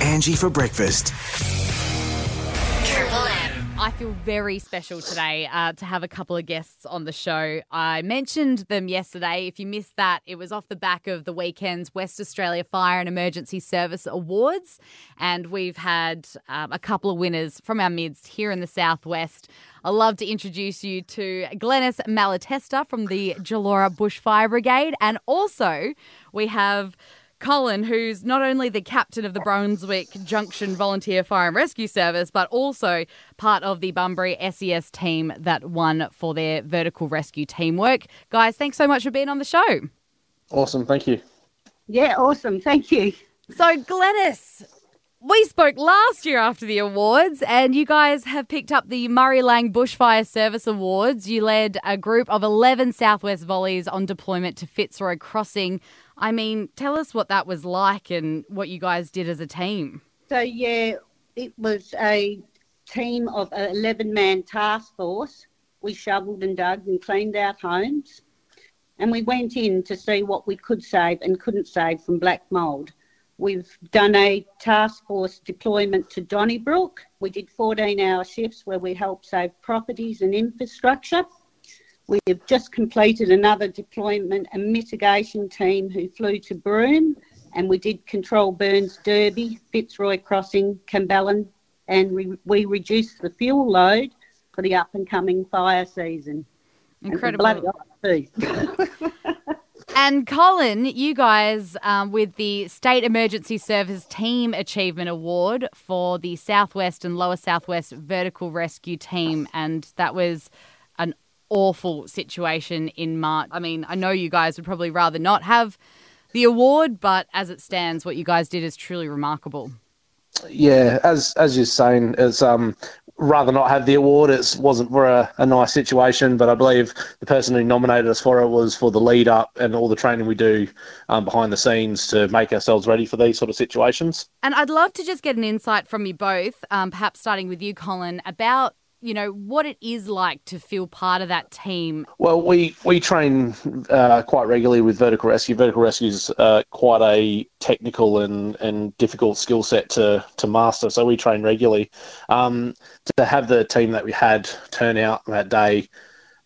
Angie for breakfast. I feel very special today uh, to have a couple of guests on the show. I mentioned them yesterday. If you missed that, it was off the back of the weekend's West Australia Fire and Emergency Service Awards. And we've had um, a couple of winners from our midst here in the Southwest. I'd love to introduce you to Glenys Malatesta from the Gelorup Bushfire Brigade. And also, we have Colin, who's not only the captain of the Brunswick Junction Volunteer Fire and Rescue Service, but also part of the Bunbury SES team that won for their vertical rescue teamwork. Guys, thanks so much for being on the show. Awesome, thank you. Yeah, awesome. Thank you. So, Glenys, we spoke last year after the awards, and you guys have picked up the Murray Lang Bushfire Service Awards. You led a group of 11 Southwest volleys on deployment to Fitzroy Crossing. I mean, tell us what that was like and what you guys did as a team. So, yeah, it was a team of an 11 man task force. We shoveled and dug and cleaned out homes. And we went in to see what we could save and couldn't save from black mould. We've done a task force deployment to Donnybrook. We did 14 hour shifts where we helped save properties and infrastructure. We have just completed another deployment and mitigation team who flew to Broome and we did control Burns Derby, Fitzroy Crossing, Camballin, and we, we reduced the fuel load for the up and coming fire season. Incredible. And Colin, you guys, um, with the State Emergency Service Team Achievement Award for the Southwest and Lower Southwest Vertical Rescue Team, and that was an awful situation in March. I mean, I know you guys would probably rather not have the award, but as it stands, what you guys did is truly remarkable. Yeah, as as you're saying, it's um rather not have the award. It wasn't for a, a nice situation, but I believe the person who nominated us for it was for the lead up and all the training we do um, behind the scenes to make ourselves ready for these sort of situations. And I'd love to just get an insight from you both, um, perhaps starting with you, Colin, about you know what it is like to feel part of that team. Well, we we train uh, quite regularly with vertical rescue. Vertical rescue is uh, quite a technical and, and difficult skill set to to master. So we train regularly. Um, to have the team that we had turn out that day,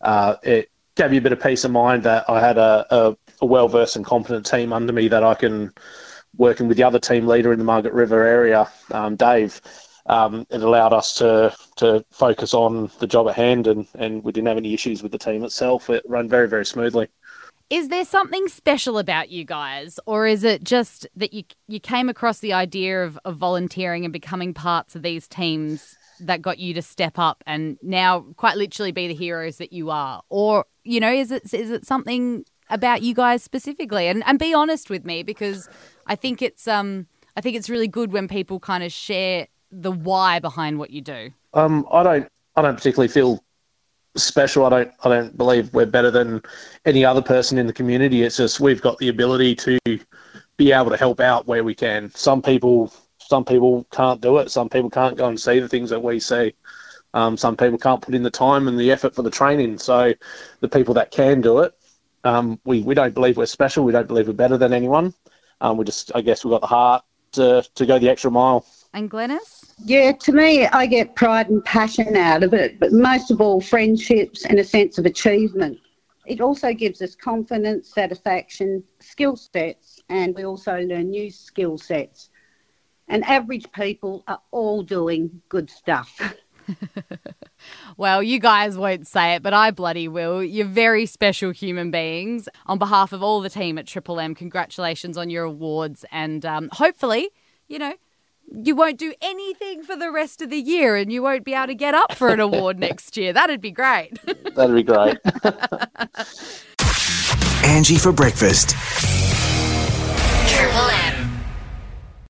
uh, it gave me a bit of peace of mind that I had a, a, a well versed and competent team under me that I can working with the other team leader in the Margaret River area, um, Dave um, it allowed us to to focus on the job at hand, and, and we didn't have any issues with the team itself. It ran very very smoothly. Is there something special about you guys, or is it just that you you came across the idea of, of volunteering and becoming parts of these teams that got you to step up and now quite literally be the heroes that you are, or you know, is it is it something about you guys specifically? And and be honest with me because I think it's um I think it's really good when people kind of share the why behind what you do? Um, I don't. I don't particularly feel special. I don't. I don't believe we're better than any other person in the community. It's just we've got the ability to be able to help out where we can. Some people. Some people can't do it. Some people can't go and see the things that we see. Um, some people can't put in the time and the effort for the training. So, the people that can do it, um, we we don't believe we're special. We don't believe we're better than anyone. Um, we just, I guess, we've got the heart to to go the extra mile. And Glenys? Yeah, to me, I get pride and passion out of it, but most of all, friendships and a sense of achievement. It also gives us confidence, satisfaction, skill sets, and we also learn new skill sets. And average people are all doing good stuff. well, you guys won't say it, but I bloody will. You're very special human beings. On behalf of all the team at Triple M, congratulations on your awards, and um, hopefully, you know, you won't do anything for the rest of the year and you won't be able to get up for an award next year. That'd be great. That'd be great. Angie for breakfast.